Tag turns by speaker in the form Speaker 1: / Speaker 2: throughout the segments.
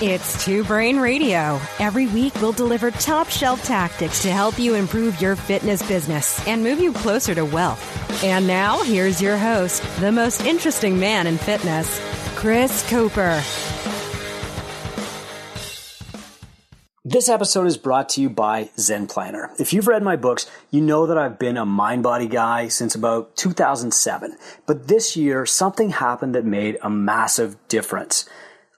Speaker 1: It's Two Brain Radio. Every week, we'll deliver top shelf tactics to help you improve your fitness business and move you closer to wealth. And now, here's your host, the most interesting man in fitness, Chris Cooper.
Speaker 2: This episode is brought to you by Zen Planner. If you've read my books, you know that I've been a Mindbody guy since about 2007. But this year, something happened that made a massive difference.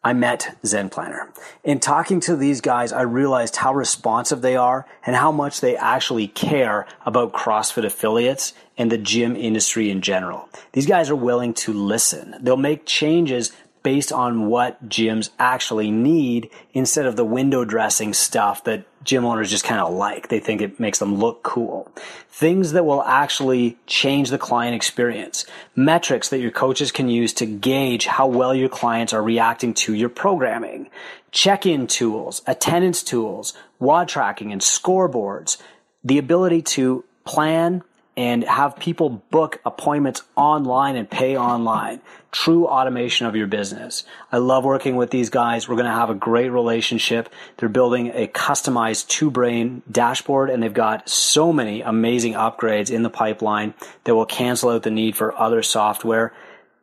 Speaker 2: I met Zen Planner. In talking to these guys, I realized how responsive they are and how much they actually care about CrossFit affiliates and the gym industry in general. These guys are willing to listen. They'll make changes based on what gyms actually need instead of the window dressing stuff that gym owners just kind of like. They think it makes them look cool. Things that will actually change the client experience. Metrics that your coaches can use to gauge how well your clients are reacting to your programming. Check-in tools, attendance tools, WOD tracking and scoreboards. The ability to plan and have people book appointments online and pay online. True automation of your business. I love working with these guys. We're going to have a great relationship. They're building a customized two brain dashboard and they've got so many amazing upgrades in the pipeline that will cancel out the need for other software.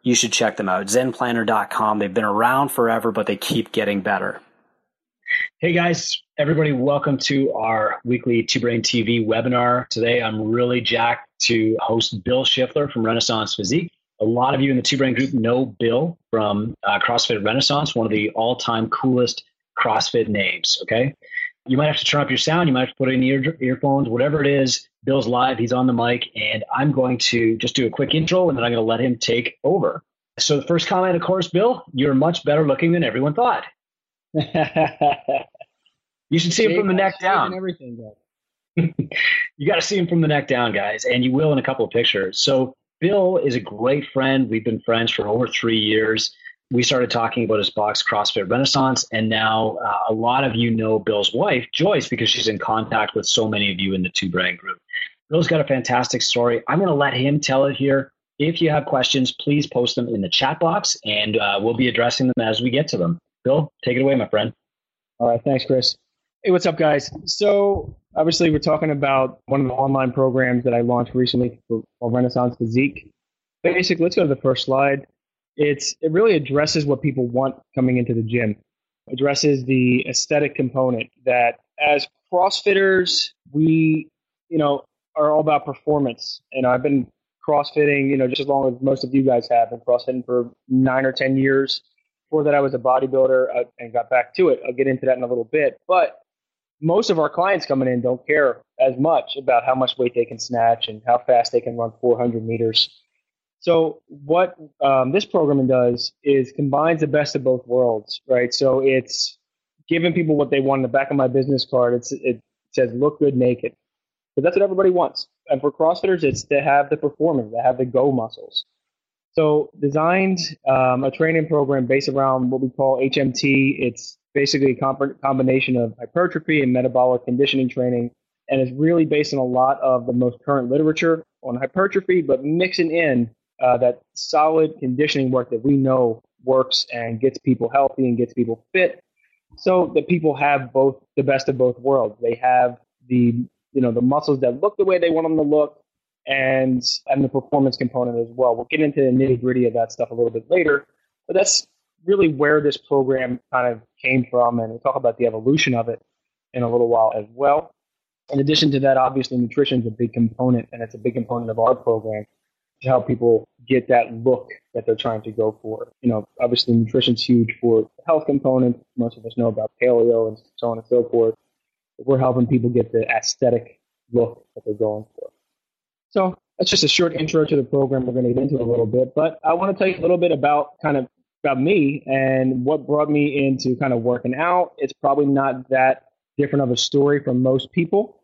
Speaker 2: You should check them out. Zenplanner.com. They've been around forever, but they keep getting better.
Speaker 3: Hey guys, everybody, welcome to our weekly Two Brain TV webinar. Today I'm really jacked to host Bill Schiffler from Renaissance Physique. A lot of you in the Two Brain group know Bill from uh, CrossFit Renaissance, one of the all time coolest CrossFit names. Okay. You might have to turn up your sound, you might have to put in ear- earphones, whatever it is. Bill's live, he's on the mic, and I'm going to just do a quick intro and then I'm going to let him take over. So, the first comment, of course, Bill, you're much better looking than everyone thought. you should see him from the neck down.
Speaker 4: Everything.
Speaker 3: you got to see him from the neck down, guys, and you will in a couple of pictures. So Bill is a great friend. We've been friends for over three years. We started talking about his box CrossFit Renaissance, and now uh, a lot of you know Bill's wife, Joyce, because she's in contact with so many of you in the Two Brain group. Bill's got a fantastic story. I'm going to let him tell it here. If you have questions, please post them in the chat box, and uh, we'll be addressing them as we get to them. Bill, take it away, my friend.
Speaker 4: All right, thanks, Chris. Hey, what's up, guys? So, obviously, we're talking about one of the online programs that I launched recently for Renaissance Physique. Basically, let's go to the first slide. It's it really addresses what people want coming into the gym. Addresses the aesthetic component that as CrossFitters, we, you know, are all about performance. And I've been CrossFitting, you know, just as long as most of you guys have been CrossFitting for nine or ten years before that, I was a bodybuilder uh, and got back to it. I'll get into that in a little bit. But most of our clients coming in don't care as much about how much weight they can snatch and how fast they can run 400 meters. So what um, this programming does is combines the best of both worlds, right? So it's giving people what they want in the back of my business card. It's, it says look good naked, but that's what everybody wants. And for CrossFitters, it's to have the performance, to have the go muscles. So designed um, a training program based around what we call HMT. It's basically a comp- combination of hypertrophy and metabolic conditioning training, and is really based on a lot of the most current literature on hypertrophy, but mixing in uh, that solid conditioning work that we know works and gets people healthy and gets people fit, so that people have both the best of both worlds. They have the you know the muscles that look the way they want them to look and and the performance component as well. We'll get into the nitty gritty of that stuff a little bit later, but that's really where this program kind of came from, and we'll talk about the evolution of it in a little while as well. In addition to that, obviously nutrition is a big component, and it's a big component of our program to help people get that look that they're trying to go for. You know, obviously nutrition's huge for the health component. Most of us know about paleo and so on and so forth. We're helping people get the aesthetic look that they're going for. So that's just a short intro to the program. We're going to get into a little bit, but I want to tell you a little bit about kind of about me and what brought me into kind of working out. It's probably not that different of a story from most people.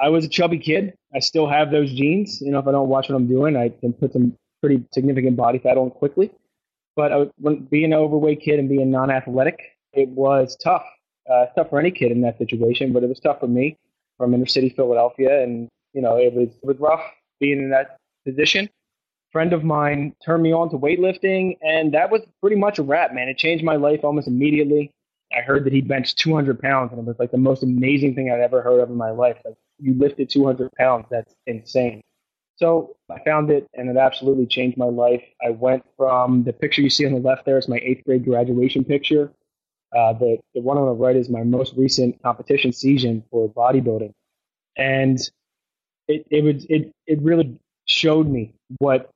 Speaker 4: I was a chubby kid. I still have those genes. You know, if I don't watch what I'm doing, I can put some pretty significant body fat on quickly. But I, when, being an overweight kid and being non-athletic, it was tough. Uh, tough for any kid in that situation, but it was tough for me from inner city Philadelphia, and you know, it was it was rough being in that position. Friend of mine turned me on to weightlifting, and that was pretty much a wrap, man. It changed my life almost immediately. I heard that he benched 200 pounds, and it was like the most amazing thing I'd ever heard of in my life. Like you lifted 200 pounds, that's insane. So I found it, and it absolutely changed my life. I went from the picture you see on the left there is my eighth grade graduation picture. Uh, the the one on the right is my most recent competition season for bodybuilding, and it it would it it really showed me what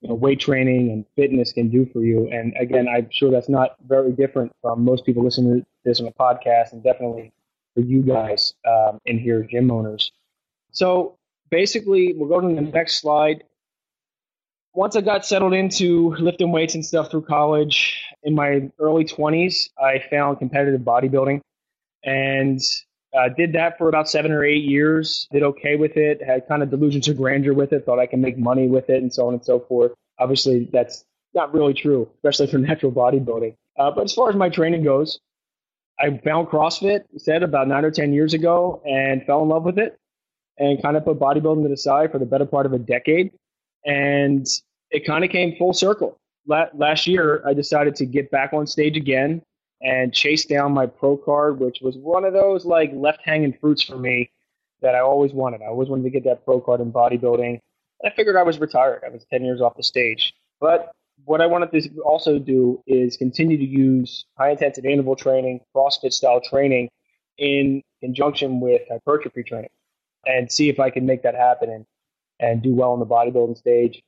Speaker 4: you know, weight training and fitness can do for you. And again, I'm sure that's not very different from most people listening to this on a podcast, and definitely for you guys um, in here, gym owners. So basically, we'll go to the next slide. Once I got settled into lifting weights and stuff through college, in my early 20s, I found competitive bodybuilding and uh, did that for about seven or eight years. Did okay with it. Had kind of delusions of grandeur with it. Thought I can make money with it, and so on and so forth. Obviously, that's not really true, especially for natural bodybuilding. Uh, but as far as my training goes, I found CrossFit, said about nine or ten years ago, and fell in love with it and kind of put bodybuilding to the side for the better part of a decade. And it kind of came full circle. Last year, I decided to get back on stage again and chase down my pro card, which was one of those like left hanging fruits for me that I always wanted. I always wanted to get that pro card in bodybuilding. I figured I was retired. I was 10 years off the stage. But what I wanted to also do is continue to use high intensity interval training, CrossFit style training in conjunction with hypertrophy training and see if I can make that happen and, and do well on the bodybuilding stage.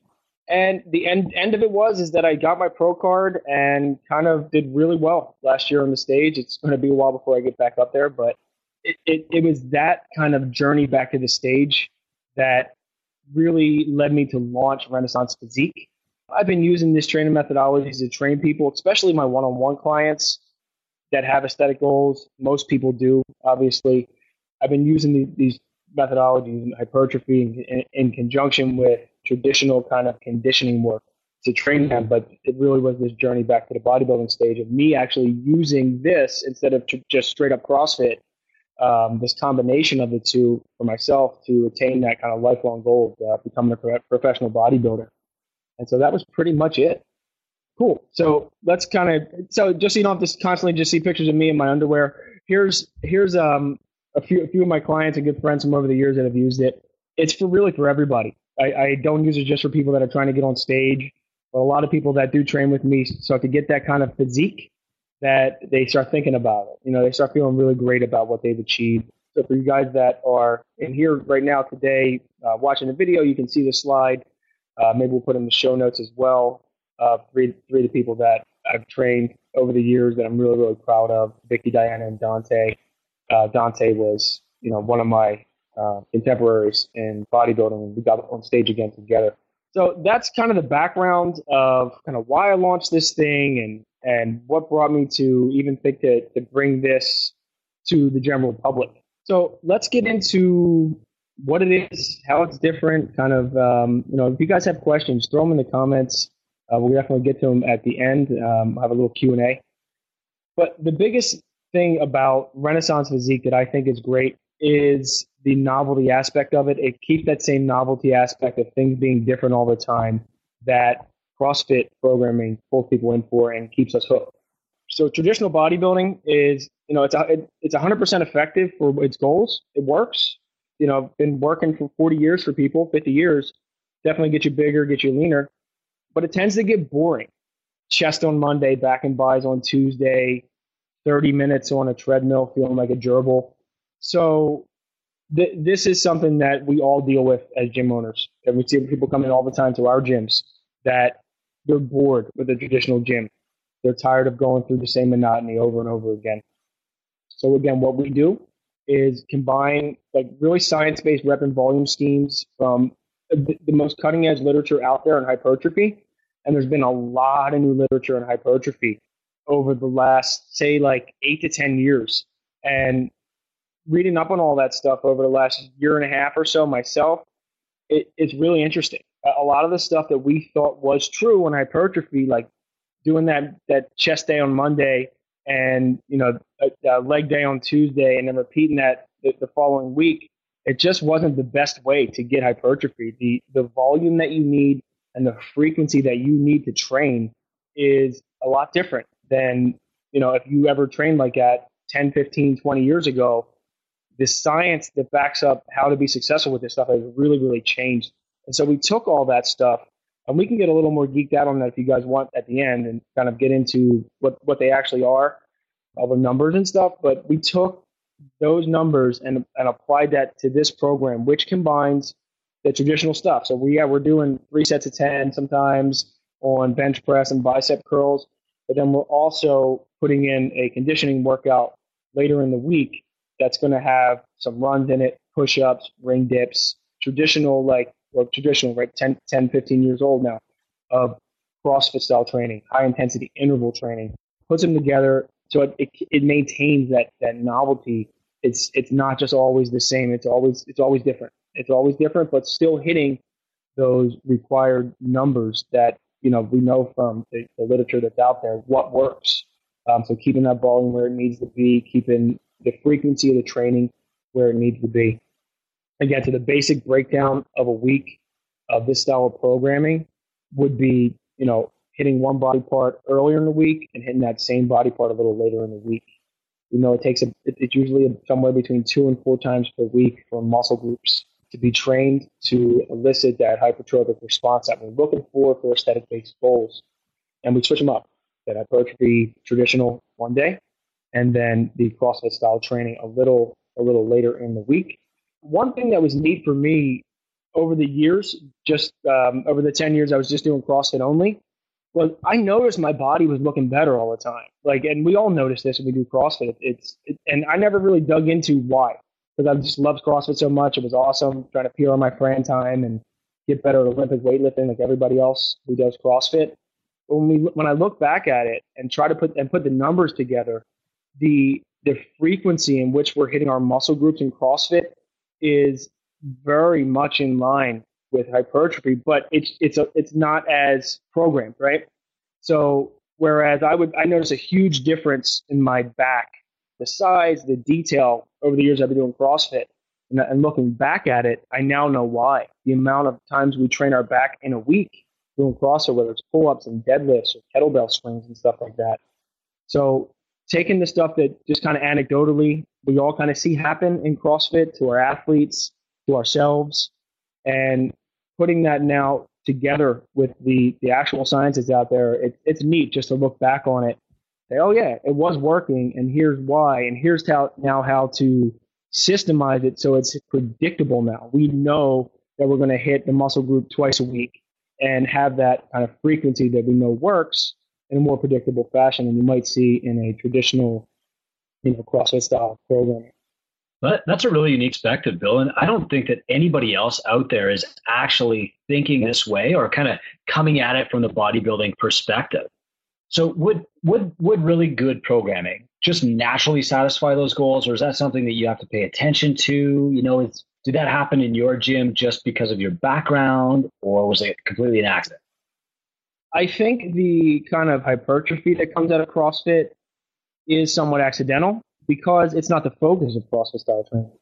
Speaker 4: And the end end of it was is that I got my pro card and kind of did really well last year on the stage. It's going to be a while before I get back up there, but it, it, it was that kind of journey back to the stage that really led me to launch Renaissance Physique. I've been using this training methodology to train people, especially my one-on-one clients that have aesthetic goals. Most people do, obviously. I've been using these methodologies in hypertrophy in, in conjunction with traditional kind of conditioning work to train them. But it really was this journey back to the bodybuilding stage of me actually using this instead of tr- just straight up CrossFit. Um, this combination of the two for myself to attain that kind of lifelong goal of uh, becoming a pro- professional bodybuilder. And so that was pretty much it. Cool. So let's kind of so just so you don't have to constantly just see pictures of me in my underwear. Here's here's um a few a few of my clients and good friends from over the years that have used it. It's for really for everybody. I, I don't use it just for people that are trying to get on stage, but a lot of people that do train with me start to get that kind of physique that they start thinking about it. You know, they start feeling really great about what they've achieved. So for you guys that are in here right now today uh, watching the video, you can see the slide. Uh, maybe we'll put in the show notes as well. Uh, three three of the people that I've trained over the years that I'm really really proud of: Vicky, Diana, and Dante. Uh, Dante was you know one of my uh, contemporaries in bodybuilding, and we got on stage again together. So that's kind of the background of kind of why I launched this thing and and what brought me to even think to to bring this to the general public. So let's get into what it is, how it's different. Kind of, um, you know, if you guys have questions, throw them in the comments. Uh, we'll definitely get to them at the end. Um, have a little Q and A. But the biggest thing about Renaissance Physique that I think is great is the novelty aspect of it. It keeps that same novelty aspect of things being different all the time that CrossFit programming pulls people in for and keeps us hooked. So traditional bodybuilding is, you know, it's a, it's 100% effective for its goals. It works. You know, been working for 40 years for people, 50 years. Definitely get you bigger, get you leaner, but it tends to get boring. Chest on Monday, back and buys on Tuesday, 30 minutes on a treadmill feeling like a gerbil so th- this is something that we all deal with as gym owners. And we see people come in all the time to our gyms that they're bored with the traditional gym. They're tired of going through the same monotony over and over again. So again, what we do is combine like really science-based rep and volume schemes from the, the most cutting-edge literature out there on hypertrophy. And there's been a lot of new literature on hypertrophy over the last, say, like eight to 10 years. And reading up on all that stuff over the last year and a half or so myself, it, it's really interesting. A lot of the stuff that we thought was true in hypertrophy, like doing that that chest day on Monday and you know a, a leg day on Tuesday, and then repeating that the, the following week, it just wasn't the best way to get hypertrophy. The the volume that you need and the frequency that you need to train is a lot different than you know, if you ever trained like that 10, 15, 20 years ago, the science that backs up how to be successful with this stuff has really, really changed. And so we took all that stuff, and we can get a little more geeked out on that if you guys want at the end and kind of get into what, what they actually are, all the numbers and stuff. But we took those numbers and, and applied that to this program, which combines the traditional stuff. So we, yeah, we're doing three sets of 10 sometimes on bench press and bicep curls, but then we're also putting in a conditioning workout later in the week that's going to have some runs in it, push ups, ring dips, traditional, like, well, traditional, right? 10, 10, 15 years old now of CrossFit style training, high intensity interval training, puts them together so it, it, it maintains that, that novelty. It's, it's not just always the same. It's always, it's always different. It's always different, but still hitting those required numbers that, you know, we know from the, the literature that's out there, what works. Um, so keeping that volume where it needs to be, keeping the frequency of the training where it needs to be. Again, to the basic breakdown of a week of this style of programming would be, you know, hitting one body part earlier in the week and hitting that same body part a little later in the week. You know, it takes a, it's usually somewhere between two and four times per week for muscle groups to be trained to elicit that hypertrophic response that we're looking for for aesthetic based goals. And we switch them up. That hypertrophy traditional one day, and then the CrossFit style training a little a little later in the week. One thing that was neat for me over the years, just um, over the ten years I was just doing CrossFit only, was I noticed my body was looking better all the time. Like, and we all notice this when we do CrossFit. It's it, and I never really dug into why because I just loved CrossFit so much. It was awesome trying to PR my Fran time and get better at Olympic weightlifting like everybody else who does CrossFit. When we when I look back at it and try to put and put the numbers together, the the frequency in which we're hitting our muscle groups in CrossFit is very much in line with hypertrophy, but it's it's a, it's not as programmed, right? So whereas I would I notice a huge difference in my back, the size, the detail over the years I've been doing CrossFit, and, and looking back at it, I now know why. The amount of times we train our back in a week doing CrossFit, whether it's pull-ups and deadlifts or kettlebell swings and stuff like that. So taking the stuff that just kind of anecdotally we all kind of see happen in CrossFit to our athletes, to ourselves, and putting that now together with the the actual sciences out there, it, it's neat just to look back on it. Say, oh yeah, it was working, and here's why, and here's how now how to systemize it so it's predictable. Now we know that we're going to hit the muscle group twice a week and have that kind of frequency that we know works in a more predictable fashion than you might see in a traditional, you know, CrossFit style programming.
Speaker 3: But that's a really unique perspective, Bill. And I don't think that anybody else out there is actually thinking this way or kind of coming at it from the bodybuilding perspective. So would would would really good programming just naturally satisfy those goals, or is that something that you have to pay attention to? You know, did that happen in your gym just because of your background, or was it completely an accident?
Speaker 4: I think the kind of hypertrophy that comes out of CrossFit is somewhat accidental because it's not the focus of CrossFit style training.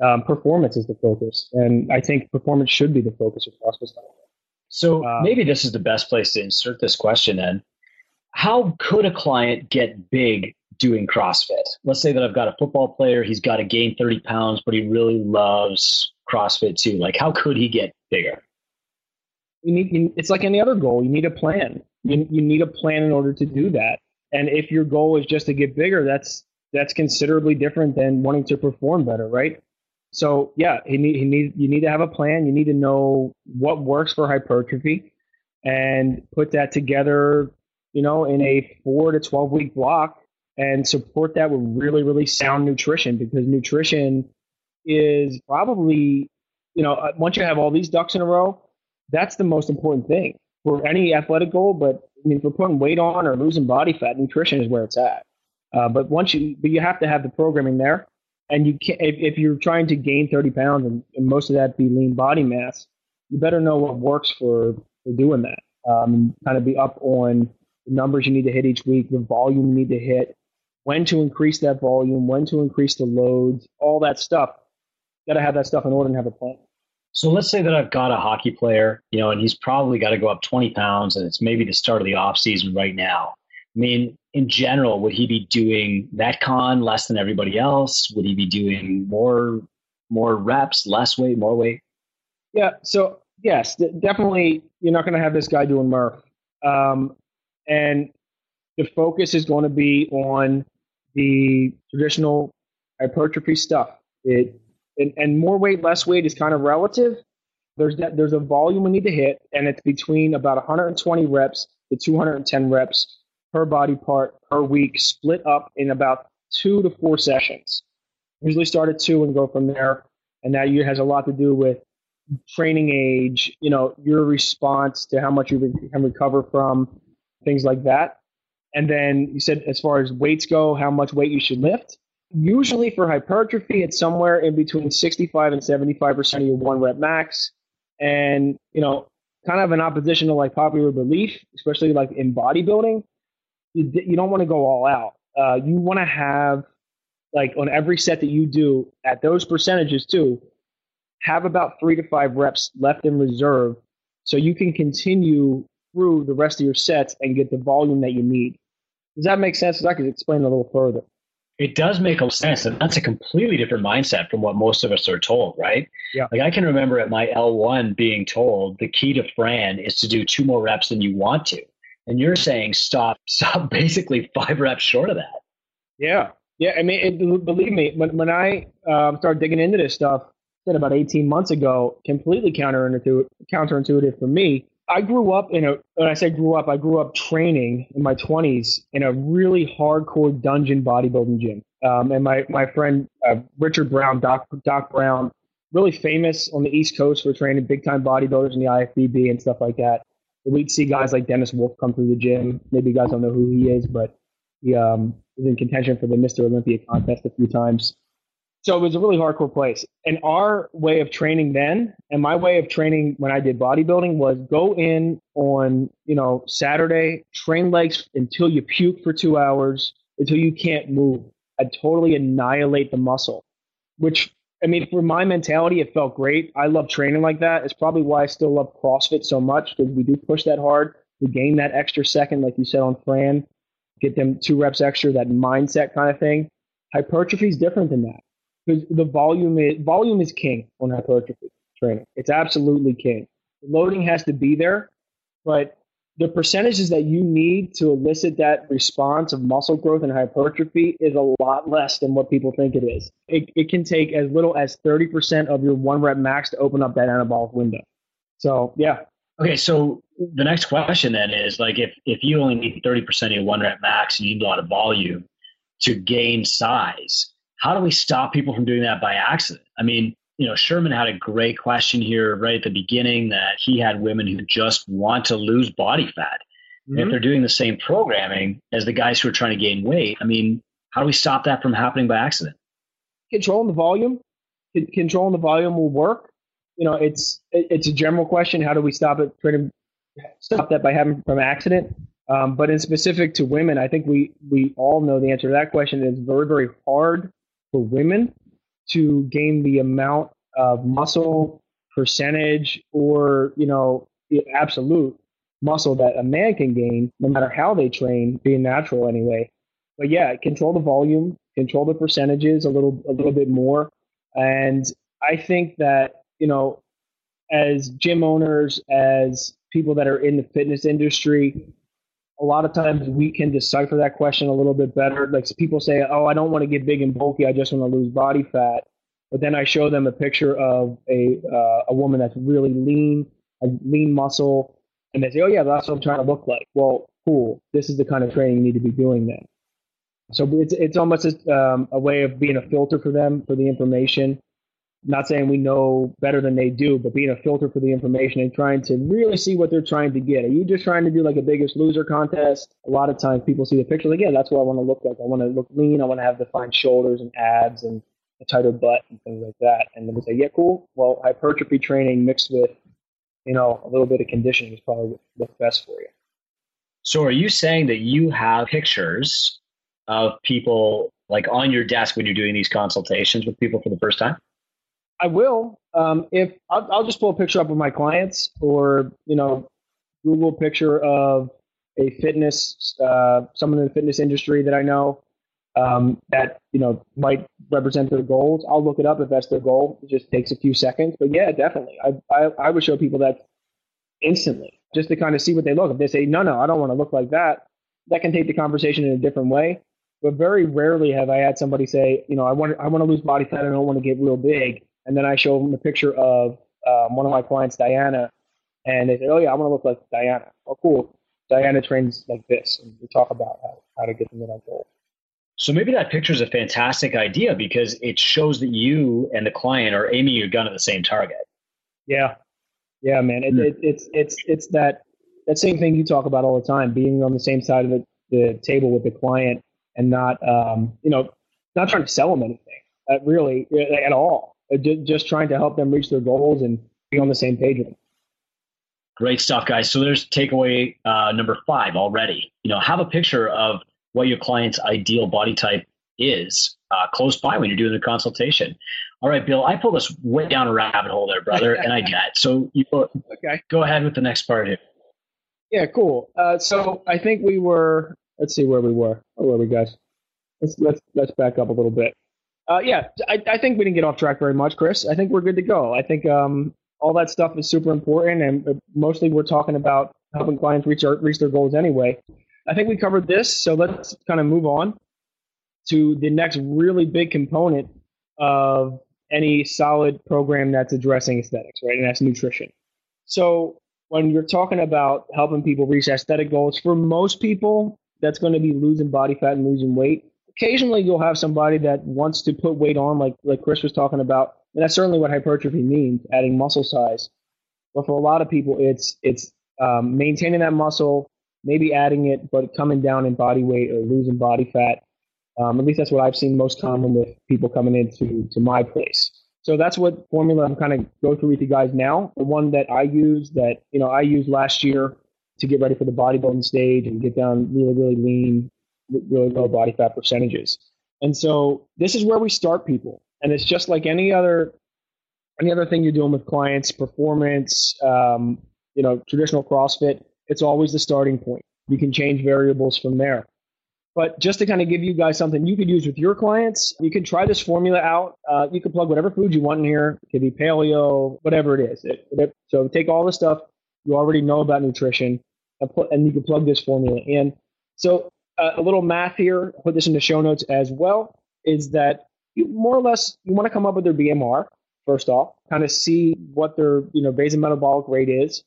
Speaker 4: Um, performance is the focus, and I think performance should be the focus of CrossFit style.
Speaker 3: So um, maybe this is the best place to insert this question. Then, how could a client get big doing CrossFit? Let's say that I've got a football player; he's got to gain thirty pounds, but he really loves CrossFit too. Like, how could he get bigger?
Speaker 4: You need. You, it's like any other goal. You need a plan. You, you need a plan in order to do that. And if your goal is just to get bigger, that's that's considerably different than wanting to perform better, right? So yeah, he need he need you need to have a plan. You need to know what works for hypertrophy, and put that together, you know, in a four to twelve week block, and support that with really really sound nutrition because nutrition is probably, you know, uh, once you have all these ducks in a row, that's the most important thing for any athletic goal. But I mean, for putting weight on or losing body fat, nutrition is where it's at. Uh, but once you, but you have to have the programming there, and you can if, if you're trying to gain 30 pounds and, and, most of that be lean body mass, you better know what works for for doing that. Um, kind of be up on the numbers you need to hit each week, the volume you need to hit, when to increase that volume, when to increase the loads, all that stuff. Got to have that stuff in order and have a plan.
Speaker 3: So let's say that I've got a hockey player, you know, and he's probably got to go up 20 pounds, and it's maybe the start of the off season right now. I mean, in general, would he be doing that con less than everybody else? Would he be doing more more reps, less weight, more weight?
Speaker 4: Yeah. So yes, definitely, you're not going to have this guy doing Murph, um, and the focus is going to be on the traditional hypertrophy stuff. It and, and more weight, less weight is kind of relative. There's that, there's a volume we need to hit, and it's between about 120 reps to 210 reps per body part per week, split up in about two to four sessions. Usually start at two and go from there. And that year has a lot to do with training age, you know, your response to how much you can recover from, things like that. And then you said, as far as weights go, how much weight you should lift. Usually for hypertrophy, it's somewhere in between 65 and 75% of your one rep max. And, you know, kind of an opposition to like popular belief, especially like in bodybuilding, you, you don't want to go all out. Uh, you want to have like on every set that you do at those percentages too, have about three to five reps left in reserve so you can continue through the rest of your sets and get the volume that you need. Does that make sense? I could explain a little further.
Speaker 3: It does make a sense, and that's a completely different mindset from what most of us are told, right?
Speaker 4: Yeah.
Speaker 3: Like I can remember at my L1 being told the key to Fran is to do two more reps than you want to. And you're saying stop, stop basically five reps short of that.
Speaker 4: Yeah. Yeah. I mean, it, believe me, when, when I um, started digging into this stuff, said about 18 months ago, completely counterintuitive, counterintuitive for me. I grew up in a, when I say grew up, I grew up training in my 20s in a really hardcore dungeon bodybuilding gym. Um, and my, my friend uh, Richard Brown, Doc, Doc Brown, really famous on the East Coast for training big time bodybuilders in the IFBB and stuff like that we'd see guys like Dennis Wolf come through the gym. Maybe you guys don't know who he is, but he um, was in contention for the Mr. Olympia contest a few times. So it was a really hardcore place. And our way of training then, and my way of training when I did bodybuilding was go in on, you know, Saturday, train legs until you puke for two hours, until you can't move. I'd totally annihilate the muscle, which I mean, for my mentality, it felt great. I love training like that. It's probably why I still love CrossFit so much because we do push that hard. We gain that extra second, like you said on Fran, get them two reps extra, that mindset kind of thing. Hypertrophy is different than that because the volume is volume is king on hypertrophy training. It's absolutely king. The loading has to be there, but the percentages that you need to elicit that response of muscle growth and hypertrophy is a lot less than what people think it is. It, it can take as little as 30% of your one rep max to open up that anabolic window. So, yeah.
Speaker 3: Okay, so the next question then is like if, if you only need 30% of your one rep max and you need a lot of volume to gain size, how do we stop people from doing that by accident? I mean, you know, Sherman had a great question here right at the beginning that he had women who just want to lose body fat. Mm-hmm. If they're doing the same programming as the guys who are trying to gain weight, I mean, how do we stop that from happening by accident?
Speaker 4: Controlling the volume. Controlling the volume will work. You know, it's it's a general question. How do we stop it? Try to stop that by having from accident. Um, but in specific to women, I think we we all know the answer to that question. It's very very hard for women to gain the amount of muscle percentage or you know absolute muscle that a man can gain no matter how they train being natural anyway. But yeah control the volume control the percentages a little a little bit more. And i think that you know as gym owners as people that are in the fitness industry a lot of times we can decipher that question a little bit better like people say oh i don't want to get big and bulky i just want to lose body fat but then I show them a picture of a uh, a woman that's really lean, a lean muscle, and they say, "Oh yeah, that's what I'm trying to look like." Well, cool. This is the kind of training you need to be doing then. So it's it's almost a, um, a way of being a filter for them for the information. Not saying we know better than they do, but being a filter for the information and trying to really see what they're trying to get. Are you just trying to do like a biggest loser contest? A lot of times people see the picture like, yeah, that's what I want to look like. I want to look lean. I want to have defined shoulders and abs and a tighter butt and things like that. And then we say, yeah, cool. Well, hypertrophy training mixed with, you know, a little bit of conditioning is probably what's best for you.
Speaker 3: So are you saying that you have pictures of people like on your desk when you're doing these consultations with people for the first time?
Speaker 4: I will. Um, if I'll, I'll just pull a picture up of my clients or, you know, Google picture of a fitness, uh, someone in the fitness industry that I know um, that you know might represent their goals, I'll look it up if that's their goal. It just takes a few seconds, but yeah, definitely, I I, I would show people that instantly just to kind of see what they look. If they say no, no, I don't want to look like that, that can take the conversation in a different way. But very rarely have I had somebody say, you know, I want I want to lose body fat, I don't want to get real big, and then I show them a picture of um, one of my clients, Diana, and they say, oh yeah, I want to look like Diana. Oh cool, Diana trains like this, and we talk about how, how to get them to that goal.
Speaker 3: So maybe that picture is a fantastic idea because it shows that you and the client are aiming your gun at the same target.
Speaker 4: Yeah, yeah, man. It, mm. it, it's it's it's that that same thing you talk about all the time, being on the same side of the, the table with the client and not um, you know not trying to sell them anything uh, really at all. Uh, just, just trying to help them reach their goals and be on the same page with them.
Speaker 3: Great stuff, guys. So there's takeaway uh, number five already. You know, have a picture of what your client's ideal body type is uh, close by when you're doing the consultation. All right, Bill, I pulled us way down a rabbit hole there, brother, and I get so you go, okay. Go ahead with the next part here.
Speaker 4: Yeah, cool. Uh, so I think we were. Let's see where we were. Oh, Where we, guys? Let's let's let's back up a little bit. Uh, yeah, I, I think we didn't get off track very much, Chris. I think we're good to go. I think um, all that stuff is super important, and uh, mostly we're talking about helping clients reach our, reach their goals anyway. I think we covered this, so let's kind of move on to the next really big component of any solid program that's addressing aesthetics, right? And that's nutrition. So when you're talking about helping people reach aesthetic goals, for most people, that's going to be losing body fat and losing weight. Occasionally, you'll have somebody that wants to put weight on, like like Chris was talking about, and that's certainly what hypertrophy means, adding muscle size. But for a lot of people, it's it's um, maintaining that muscle, maybe adding it, but coming down in body weight or losing body fat. Um, at least that's what I've seen most common with people coming into to my place. So that's what formula I'm kind of go through with you guys now. The one that I use that you know I used last year to get ready for the bodybuilding stage and get down really really lean, really low body fat percentages. And so this is where we start people, and it's just like any other any other thing you're doing with clients, performance, um, you know, traditional CrossFit. It's always the starting point. You can change variables from there. But just to kind of give you guys something you could use with your clients, you can try this formula out. Uh, you can plug whatever food you want in here. It could be paleo, whatever it is. It, it, so take all the stuff you already know about nutrition and, put, and you can plug this formula in. So uh, a little math here, put this in the show notes as well, is that you more or less you want to come up with their BMR first off, kind of see what their you know basal metabolic rate is,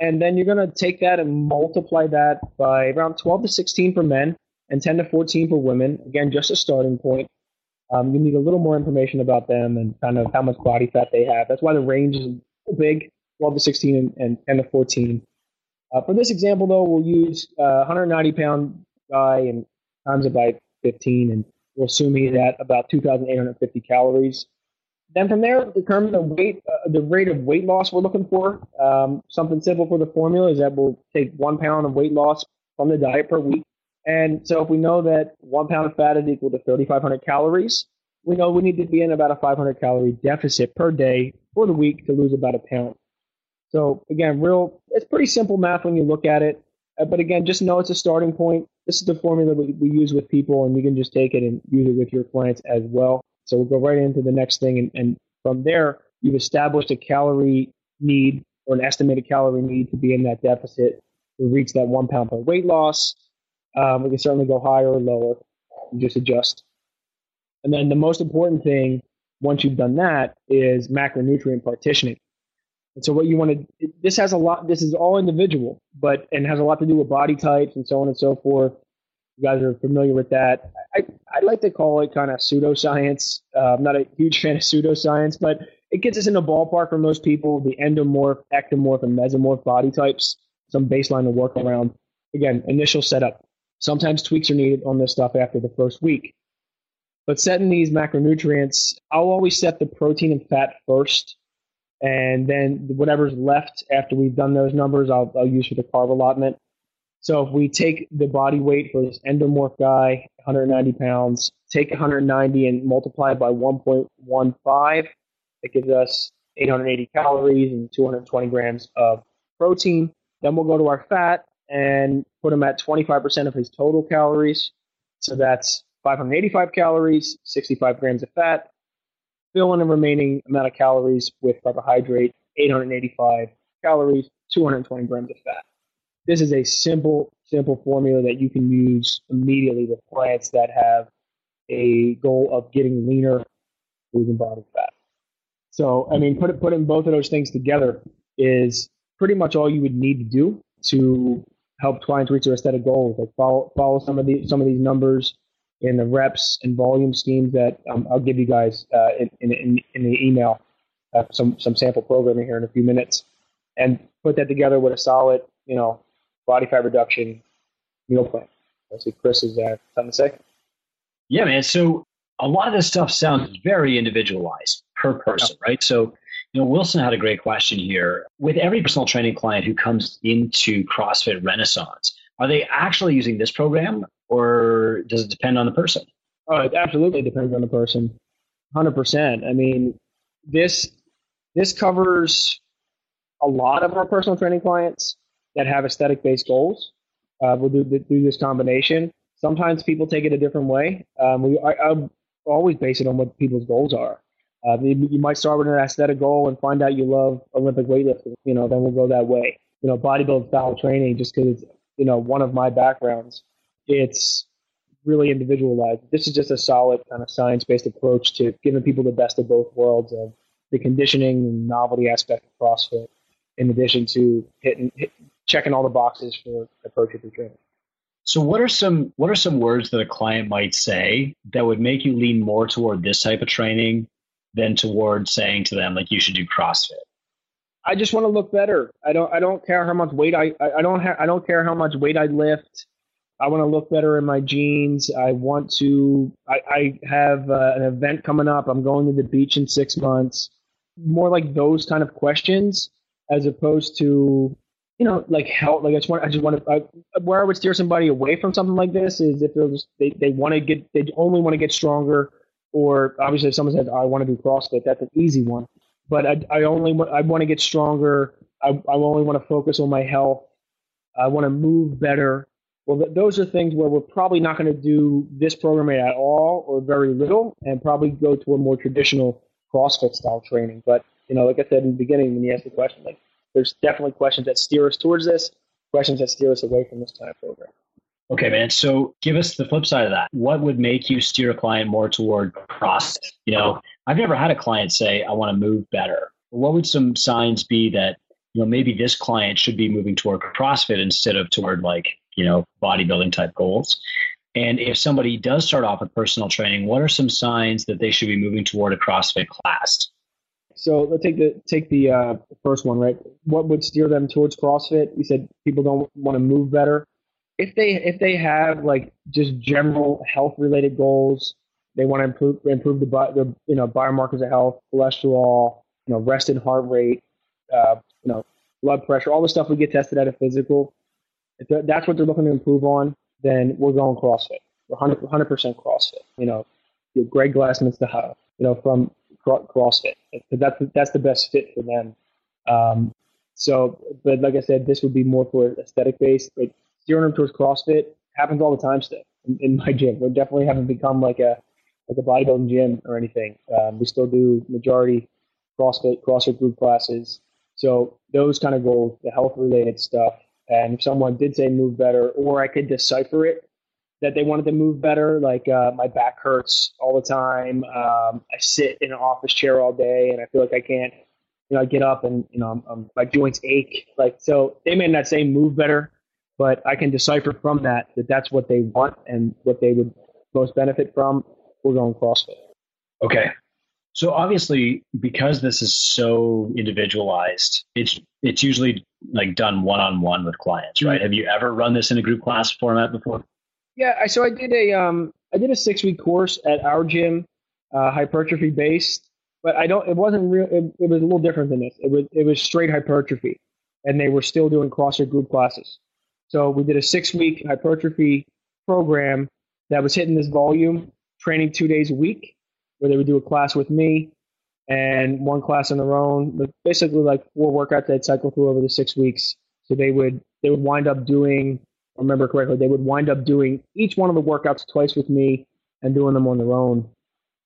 Speaker 4: and then you're going to take that and multiply that by around 12 to 16 for men and 10 to 14 for women. Again, just a starting point. Um, you need a little more information about them and kind of how much body fat they have. That's why the range is big 12 to 16 and, and 10 to 14. Uh, for this example, though, we'll use a 190 pound guy and times it by 15, and we'll assume he's at about 2,850 calories. Then from there, determine the weight, uh, the rate of weight loss we're looking for. Um, something simple for the formula is that we'll take one pound of weight loss from the diet per week and so if we know that one pound of fat is equal to 3,500 calories, we know we need to be in about a 500 calorie deficit per day for the week to lose about a pound. So again, real, it's pretty simple math when you look at it. Uh, but again, just know it's a starting point. This is the formula we, we use with people, and you can just take it and use it with your clients as well. So we'll go right into the next thing. And, and from there, you've established a calorie need or an estimated calorie need to be in that deficit to reach that one pound per weight loss. Um, we can certainly go higher or lower and just adjust. And then the most important thing, once you've done that, is macronutrient partitioning. And so what you want to, this has a lot, this is all individual, but, and has a lot to do with body types and so on and so forth. You guys are familiar with that. I, I like to call it kind of pseudoscience. Uh, I'm not a huge fan of pseudoscience, but it gets us in the ballpark for most people, the endomorph, ectomorph, and mesomorph body types, some baseline to work around. Again, initial setup. Sometimes tweaks are needed on this stuff after the first week. But setting these macronutrients, I'll always set the protein and fat first. And then whatever's left after we've done those numbers, I'll, I'll use for the carb allotment. So if we take the body weight for this endomorph guy, 190 pounds, take 190 and multiply it by 1.15, it gives us 880 calories and 220 grams of protein. Then we'll go to our fat, and put him at 25% of his total calories. So that's 585 calories, 65 grams of fat. Fill in the remaining amount of calories with carbohydrate, 885 calories, 220 grams of fat. This is a simple, simple formula that you can use immediately with clients that have a goal of getting leaner, losing body fat. So, I mean, put putting both of those things together is pretty much all you would need to do to help clients reach their aesthetic goals. Like follow follow some of the some of these numbers in the reps and volume schemes that um, I'll give you guys uh, in, in, in the email. Uh, some some sample programming here in a few minutes, and put that together with a solid, you know, body fat reduction meal plan. I see Chris is uh, something to say.
Speaker 3: Yeah, man. So a lot of this stuff sounds very individualized per person, yeah. right? So, you know, Wilson had a great question here. With every personal training client who comes into CrossFit Renaissance, are they actually using this program or does it depend on the person?
Speaker 4: Oh, it absolutely depends on the person. 100%. I mean, this this covers a lot of our personal training clients that have aesthetic based goals. Uh, we'll do, do this combination. Sometimes people take it a different way. Um, we, I, I always base it on what people's goals are. Uh, you, might start with an aesthetic goal and find out you love Olympic weightlifting. You know, then we'll go that way. You know, bodybuilding style training, just because it's you know one of my backgrounds, it's really individualized. This is just a solid kind of science based approach to giving people the best of both worlds of the conditioning and novelty aspect of CrossFit, in addition to hitting hit, checking all the boxes for hypertrophy training.
Speaker 3: So what are some what are some words that a client might say that would make you lean more toward this type of training than toward saying to them like you should do CrossFit?
Speaker 4: I just want to look better. I don't I don't care how much weight I I don't ha- I don't care how much weight I lift. I want to look better in my jeans. I want to. I, I have uh, an event coming up. I'm going to the beach in six months. More like those kind of questions, as opposed to you know, like help. Like I just want, I just want to. I, where I would steer somebody away from something like this is if just, they they want to get, they only want to get stronger, or obviously if someone says I want to do CrossFit, that's an easy one. But I, I only want, I want to get stronger. I, I only want to focus on my health. I want to move better. Well, those are things where we're probably not going to do this program at all or very little, and probably go to a more traditional CrossFit style training. But you know, like I said in the beginning, when you asked the question, like there's definitely questions that steer us towards this, questions that steer us away from this kind of program.
Speaker 3: Okay, man. So give us the flip side of that. What would make you steer a client more toward CrossFit? You know, I've never had a client say, I want to move better. What would some signs be that, you know, maybe this client should be moving toward CrossFit instead of toward like, you know, bodybuilding type goals? And if somebody does start off with personal training, what are some signs that they should be moving toward a CrossFit class?
Speaker 4: So let's take the take the uh, first one, right? What would steer them towards CrossFit? You said people don't want to move better. If they if they have like just general health related goals, they want to improve improve the, the you know biomarkers of health, cholesterol, you know, rested heart rate, uh, you know, blood pressure, all the stuff we get tested at a physical. If that's what they're looking to improve on, then we're going CrossFit. We're 100 percent CrossFit. You know, Greg Glassman's the hub. you know from CrossFit. That's that's the best fit for them. Um, so, but like I said, this would be more for aesthetic based. But steering them towards CrossFit happens all the time still in, in my gym. We definitely haven't become like a like a bodybuilding gym or anything. Um, we still do majority CrossFit, CrossFit group classes. So those kind of goals, the health related stuff. And if someone did say move better, or I could decipher it that they wanted to move better. Like uh, my back hurts all the time. Um, I sit in an office chair all day, and I feel like I can't, you know, I get up and you know I'm, I'm, my joints ache. Like so, they may not say move better, but I can decipher from that that that's what they want and what they would most benefit from. We're going CrossFit.
Speaker 3: Okay. So obviously, because this is so individualized, it's it's usually like done one on one with clients, right? Mm-hmm. Have you ever run this in a group class format before?
Speaker 4: Yeah, so I did a um I did a six week course at our gym, uh, hypertrophy based, but I don't. It wasn't real. It, it, was a little different than this. It was it was straight hypertrophy, and they were still doing CrossFit group classes. So we did a six week hypertrophy program that was hitting this volume, training two days a week, where they would do a class with me and one class on their own. But basically, like four workouts they'd cycle through over the six weeks. So they would they would wind up doing, remember correctly, they would wind up doing each one of the workouts twice with me and doing them on their own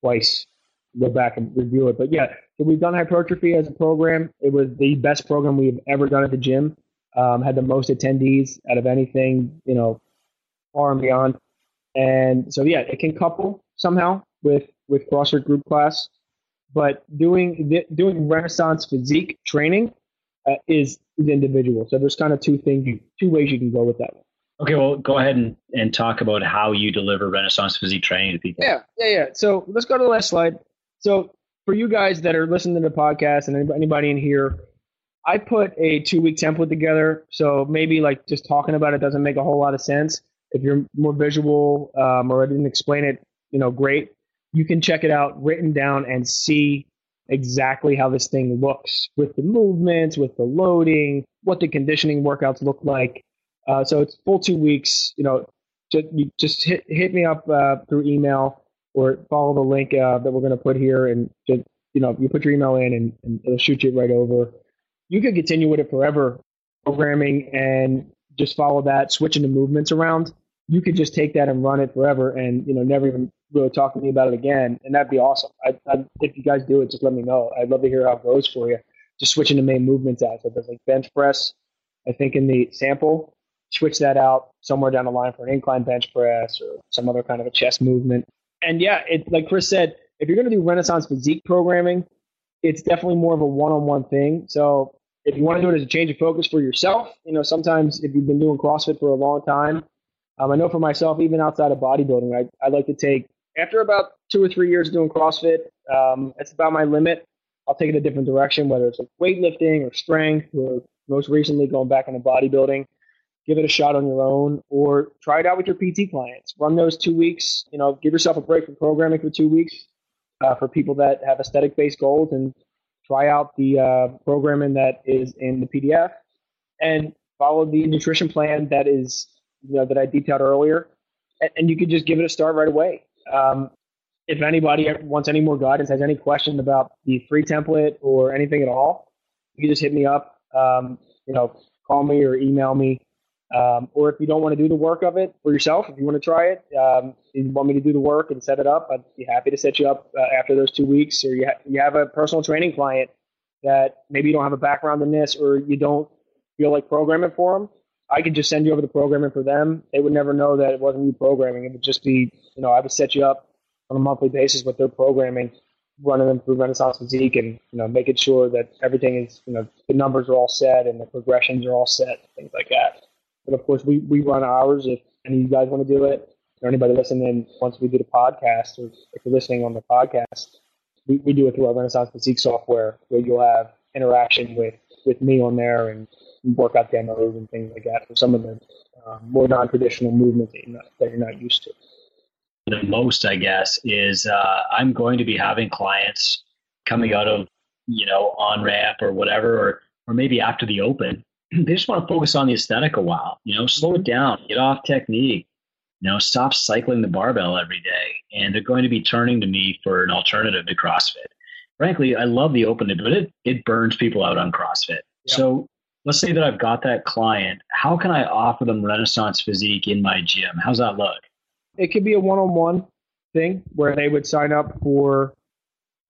Speaker 4: twice. Go back and review it. But yeah, so we've done hypertrophy as a program. It was the best program we've ever done at the gym. Um, had the most attendees out of anything, you know, far and beyond. And so yeah, it can couple somehow with with CrossFit group class, but doing doing Renaissance physique training uh, is is individual. So there's kind of two things, two ways you can go with that. one.
Speaker 3: Okay, well, go ahead and, and talk about how you deliver Renaissance physique training to people.
Speaker 4: Yeah, yeah, yeah. So let's go to the last slide. So for you guys that are listening to the podcast and anybody in here, I put a two week template together. So maybe like just talking about it doesn't make a whole lot of sense. If you're more visual um, or I didn't explain it, you know, great. You can check it out written down and see exactly how this thing looks with the movements, with the loading, what the conditioning workouts look like. Uh, so it's full two weeks. You know, just, you just hit hit me up uh, through email or follow the link uh, that we're going to put here, and just you know, you put your email in, and, and it'll shoot you right over. You could continue with it forever, programming and just follow that, switching the movements around you could just take that and run it forever and you know never even really talk to me about it again and that'd be awesome. I, I, if you guys do it just let me know. I'd love to hear how it goes for you. Just switching the main movements out. So there's like bench press i think in the sample. Switch that out somewhere down the line for an incline bench press or some other kind of a chest movement. And yeah it like chris said if you're going to do renaissance physique programming it's definitely more of a one-on-one thing. So if you want to do it as a change of focus for yourself you know sometimes if you've been doing crossfit for a long time um, I know for myself, even outside of bodybuilding, I, I like to take, after about two or three years doing CrossFit, um, that's about my limit. I'll take it a different direction, whether it's like weightlifting or strength, or most recently going back into bodybuilding. Give it a shot on your own, or try it out with your PT clients. Run those two weeks. You know, give yourself a break from programming for two weeks. Uh, for people that have aesthetic-based goals, and try out the uh, programming that is in the PDF, and follow the nutrition plan that is you know, that I detailed earlier, and, and you can just give it a start right away. Um, if anybody wants any more guidance, has any question about the free template or anything at all, you just hit me up. Um, you know, call me or email me. Um, or if you don't want to do the work of it for yourself, if you want to try it, um, you want me to do the work and set it up, I'd be happy to set you up uh, after those two weeks. Or you, ha- you have a personal training client that maybe you don't have a background in this or you don't feel like programming for them. I could just send you over the programming for them. They would never know that it wasn't you programming. It would just be, you know, I would set you up on a monthly basis with their programming, running them through Renaissance Physique and, you know, making sure that everything is, you know, the numbers are all set and the progressions are all set, things like that. But of course, we, we run ours if any of you guys want to do it or anybody listening once we do the podcast or if you're listening on the podcast, we, we do it through our Renaissance Physique software where you'll have interaction with, with me on there and workout demos and things like that for some of the um, more non-traditional movements that you're, not, that you're not used to.
Speaker 3: The most, I guess, is uh, I'm going to be having clients coming out of you know on ramp or whatever, or or maybe after the open. They just want to focus on the aesthetic a while. You know, slow it down, get off technique. You know, stop cycling the barbell every day, and they're going to be turning to me for an alternative to CrossFit. Frankly, I love the open, but it it burns people out on CrossFit. Yep. So let's say that I've got that client. How can I offer them Renaissance Physique in my gym? How's that look?
Speaker 4: It could be a one on one thing where they would sign up for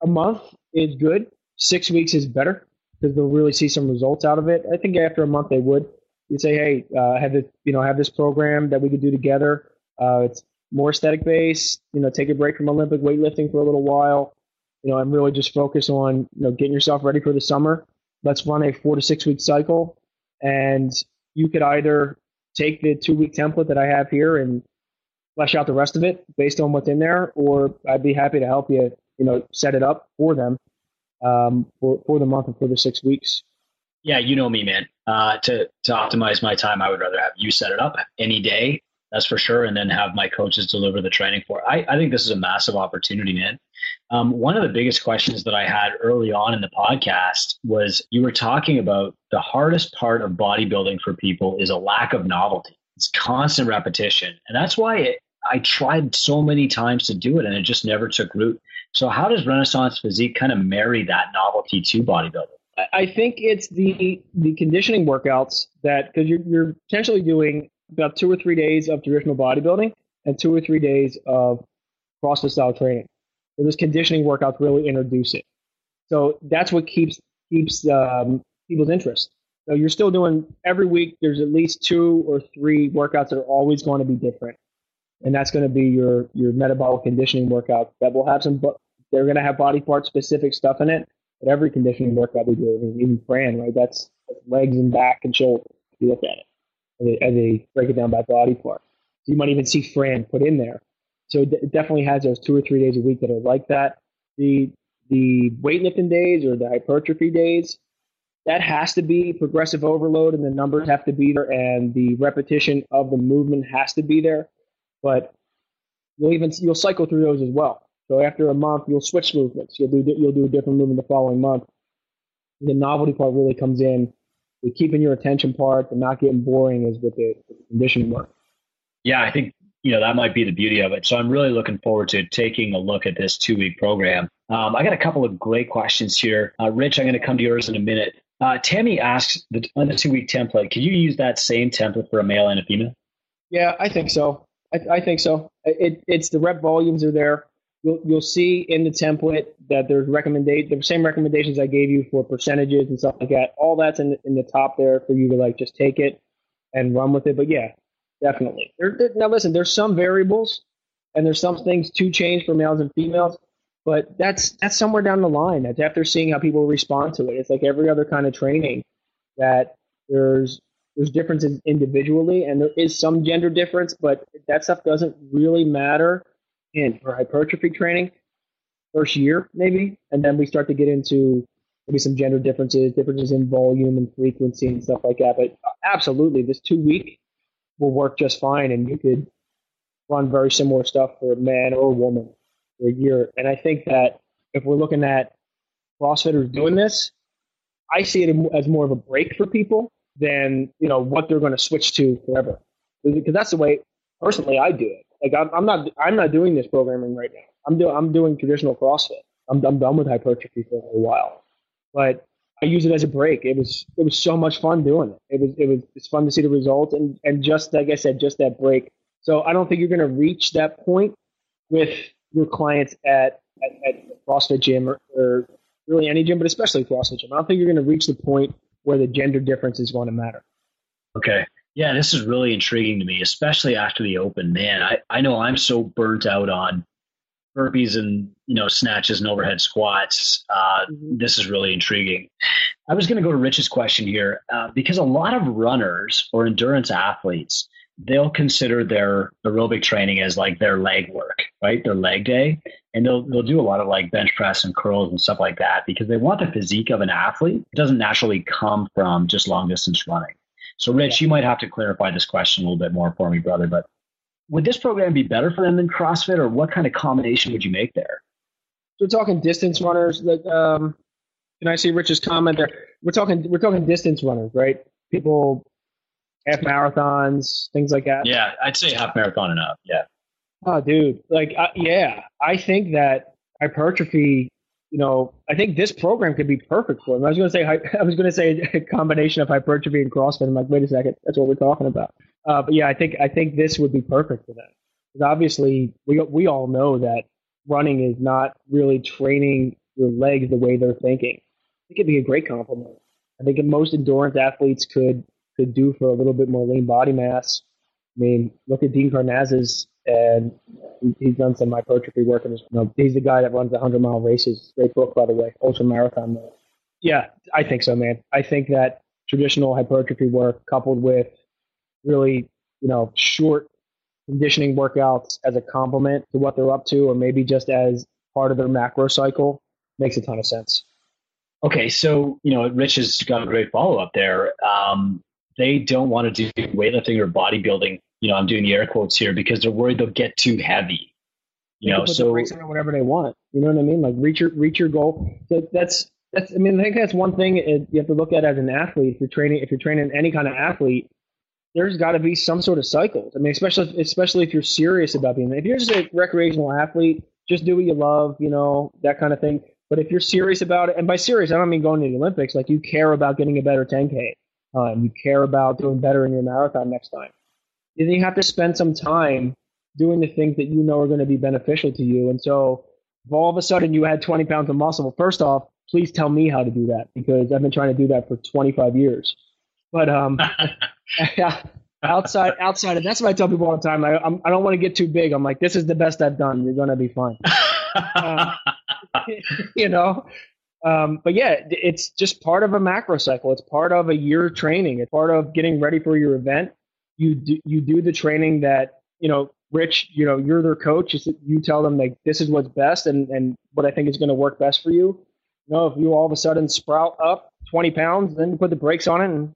Speaker 4: a month is good. Six weeks is better because they'll really see some results out of it. I think after a month they would. You say, hey, uh, have this, you know, have this program that we could do together. Uh, it's more aesthetic based. You know, take a break from Olympic weightlifting for a little while. You know, and really just focus on you know getting yourself ready for the summer let's run a four to six week cycle. And you could either take the two week template that I have here and flesh out the rest of it based on what's in there, or I'd be happy to help you, you know, set it up for them um, for, for the month and for the six weeks.
Speaker 3: Yeah, you know me, man. Uh, to to optimize my time, I would rather have you set it up any day. That's for sure, and then have my coaches deliver the training for. It. I I think this is a massive opportunity, man. Um, one of the biggest questions that I had early on in the podcast was you were talking about the hardest part of bodybuilding for people is a lack of novelty. It's constant repetition. And that's why it, I tried so many times to do it and it just never took root. So, how does Renaissance Physique kind of marry that novelty to bodybuilding?
Speaker 4: I think it's the the conditioning workouts that because you're you're potentially doing about two or three days of traditional bodybuilding and two or three days of CrossFit style training. And those conditioning workouts really introduce it. So that's what keeps keeps um, people's interest. So you're still doing every week. There's at least two or three workouts that are always going to be different, and that's going to be your your metabolic conditioning workout that will have some. They're going to have body part specific stuff in it, but every conditioning workout we do, even Fran, right? That's legs and back and shoulders. If you look at it, as they break it down by body part, so you might even see Fran put in there. So it definitely has those two or three days a week that are like that. The the weightlifting days or the hypertrophy days, that has to be progressive overload and the numbers have to be there and the repetition of the movement has to be there. But you'll even you'll cycle through those as well. So after a month, you'll switch movements. You'll do you'll do a different movement the following month. The novelty part really comes in. The keeping your attention part, the not getting boring is with the, the conditioning work.
Speaker 3: Yeah, I think you know that might be the beauty of it. So I'm really looking forward to taking a look at this two week program. Um, I got a couple of great questions here. Uh, Rich, I'm going to come to yours in a minute. Uh, Tammy asks the, on the two week template, could you use that same template for a male and a female?
Speaker 4: Yeah, I think so. I, I think so. It, it's the rep volumes are there. You'll, you'll see in the template that there's recommendation the same recommendations I gave you for percentages and stuff like that. All that's in, in the top there for you to like just take it and run with it. But yeah, definitely. There, there, now listen, there's some variables and there's some things to change for males and females. But that's that's somewhere down the line. That's after seeing how people respond to it. It's like every other kind of training that there's there's differences individually and there is some gender difference, but that stuff doesn't really matter in for hypertrophy training. First year, maybe, and then we start to get into maybe some gender differences, differences in volume and frequency and stuff like that. But uh, absolutely, this two week will work just fine, and you could run very similar stuff for a man or a woman for a year. And I think that if we're looking at CrossFitters doing this, I see it as more of a break for people than you know what they're going to switch to forever. Because that's the way personally I do it. Like I'm, I'm not I'm not doing this programming right now. I'm doing I'm doing traditional CrossFit. I'm, I'm done with hypertrophy for a while, but I use it as a break. It was it was so much fun doing it. It was it was it's fun to see the results and and just like I said, just that break. So I don't think you're going to reach that point with your clients at, at, at CrossFit gym or, or really any gym, but especially CrossFit gym. I don't think you're going to reach the point where the gender difference is going to matter.
Speaker 3: Okay. Yeah, this is really intriguing to me, especially after the open. Man, I, I know I'm so burnt out on burpees and you know snatches and overhead squats. Uh, mm-hmm. This is really intriguing. I was going to go to Rich's question here uh, because a lot of runners or endurance athletes they'll consider their aerobic training as like their leg work, right? Their leg day. And they'll they'll do a lot of like bench press and curls and stuff like that because they want the physique of an athlete. It doesn't naturally come from just long distance running. So Rich, you might have to clarify this question a little bit more for me, brother. But would this program be better for them than CrossFit or what kind of combination would you make there?
Speaker 4: So we're talking distance runners. Like, um, can I see Rich's comment there? We're talking we're talking distance runners, right? People half marathons, things like that.
Speaker 3: Yeah, I'd say half marathon and up. Yeah.
Speaker 4: Oh, dude, like, uh, yeah, I think that hypertrophy. You know, I think this program could be perfect for them. I was going to say, I was going to say a combination of hypertrophy and CrossFit. I'm like, wait a second, that's what we're talking about. Uh, but yeah, I think I think this would be perfect for them. Because obviously, we we all know that running is not really training your legs the way they're thinking. It could be a great complement. I think most endurance athletes could could do for a little bit more lean body mass. I mean, look at Dean Karnazes, and he's done some hypertrophy work. And you know, he's the guy that runs the hundred mile races. Great book, by the way, ultra marathon. Yeah, I think so, man. I think that traditional hypertrophy work coupled with really, you know, short conditioning workouts as a complement to what they're up to, or maybe just as part of their macro cycle, makes a ton of sense.
Speaker 3: Okay, so you know, Rich has got a great follow up there. Um, they don't want to do weightlifting or bodybuilding. You know, I'm doing the air quotes here because they're worried they'll get too heavy. You know, so
Speaker 4: whatever they want. You know what I mean? Like reach your reach your goal. So that's that's. I mean, I think that's one thing it, you have to look at as an athlete. If you're training, if you're training any kind of athlete, there's got to be some sort of cycles. I mean, especially especially if you're serious about being. If you're just a recreational athlete, just do what you love. You know that kind of thing. But if you're serious about it, and by serious, I don't mean going to the Olympics, like you care about getting a better 10K, um, you care about doing better in your marathon next time, then you have to spend some time doing the things that you know are going to be beneficial to you. And so if all of a sudden you had 20 pounds of muscle, well, first off, please tell me how to do that because I've been trying to do that for 25 years. But um, outside outside of that's what I tell people all the time. I I'm, I do not want to get too big. I'm like, this is the best I've done. You're gonna be fine. you know. Um, but yeah, it's just part of a macro cycle. It's part of a year training. It's part of getting ready for your event. You do, you do the training that you know Rich, you know, you're their coach. You tell them like this is what's best and, and what I think is going to work best for you. You know, if you all of a sudden sprout up 20 pounds, then you put the brakes on it and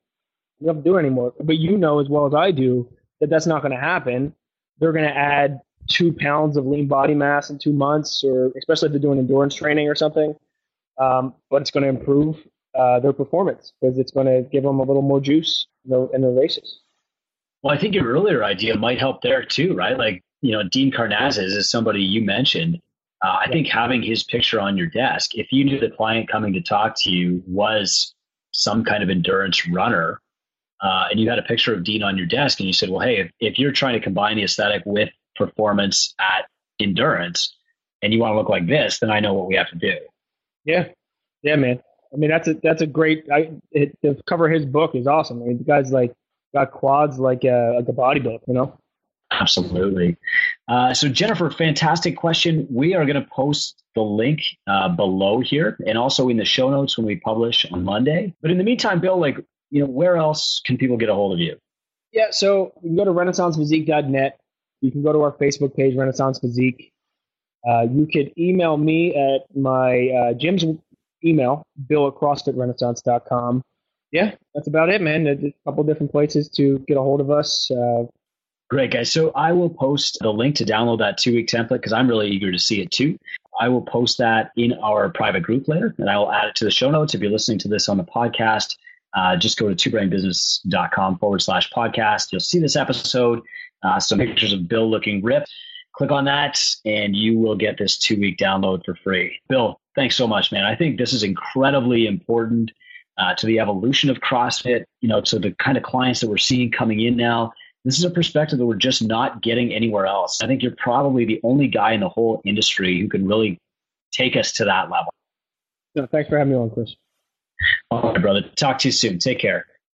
Speaker 4: you don't do it anymore. But you know as well as I do that that's not going to happen. They're going to add two pounds of lean body mass in two months, or especially if they're doing endurance training or something. Um, but it's going to improve uh, their performance because it's going to give them a little more juice in their, in their races.
Speaker 3: Well, I think your earlier idea might help there too, right? Like, you know, Dean Karnazes is somebody you mentioned. Uh, I yeah. think having his picture on your desk, if you knew the client coming to talk to you was some kind of endurance runner, uh, and you had a picture of Dean on your desk, and you said, "Well, hey, if, if you're trying to combine the aesthetic with performance at endurance, and you want to look like this, then I know what we have to do."
Speaker 4: Yeah, yeah, man. I mean, that's a that's a great. I it, to cover his book is awesome. I mean, the guy's like got quads like a, like a bodybuilder, you know?
Speaker 3: Absolutely. Uh, so, Jennifer, fantastic question. We are going to post the link uh, below here and also in the show notes when we publish on Monday. But in the meantime, Bill, like, you know, where else can people get a hold of you?
Speaker 4: Yeah, so you can go to renaissancephysique.net. You can go to our Facebook page, Renaissance Physique. Uh, you could email me at my uh, gym's email, bill at crossfitrenaissance.com yeah, that's about it, man. a couple different places to get a hold of us. Uh,
Speaker 3: Great, guys. So I will post the link to download that two week template because I'm really eager to see it too. I will post that in our private group later and I will add it to the show notes. If you're listening to this on the podcast, uh, just go to twobrainbusiness.com forward slash podcast. You'll see this episode, uh, some pictures of Bill looking ripped. Click on that and you will get this two week download for free. Bill, thanks so much, man. I think this is incredibly important uh, to the evolution of CrossFit, you know, to the kind of clients that we're seeing coming in now. This is a perspective that we're just not getting anywhere else. I think you're probably the only guy in the whole industry who can really take us to that level.
Speaker 4: No, thanks for having me on, Chris.
Speaker 3: All right, brother. Talk to you soon. Take care.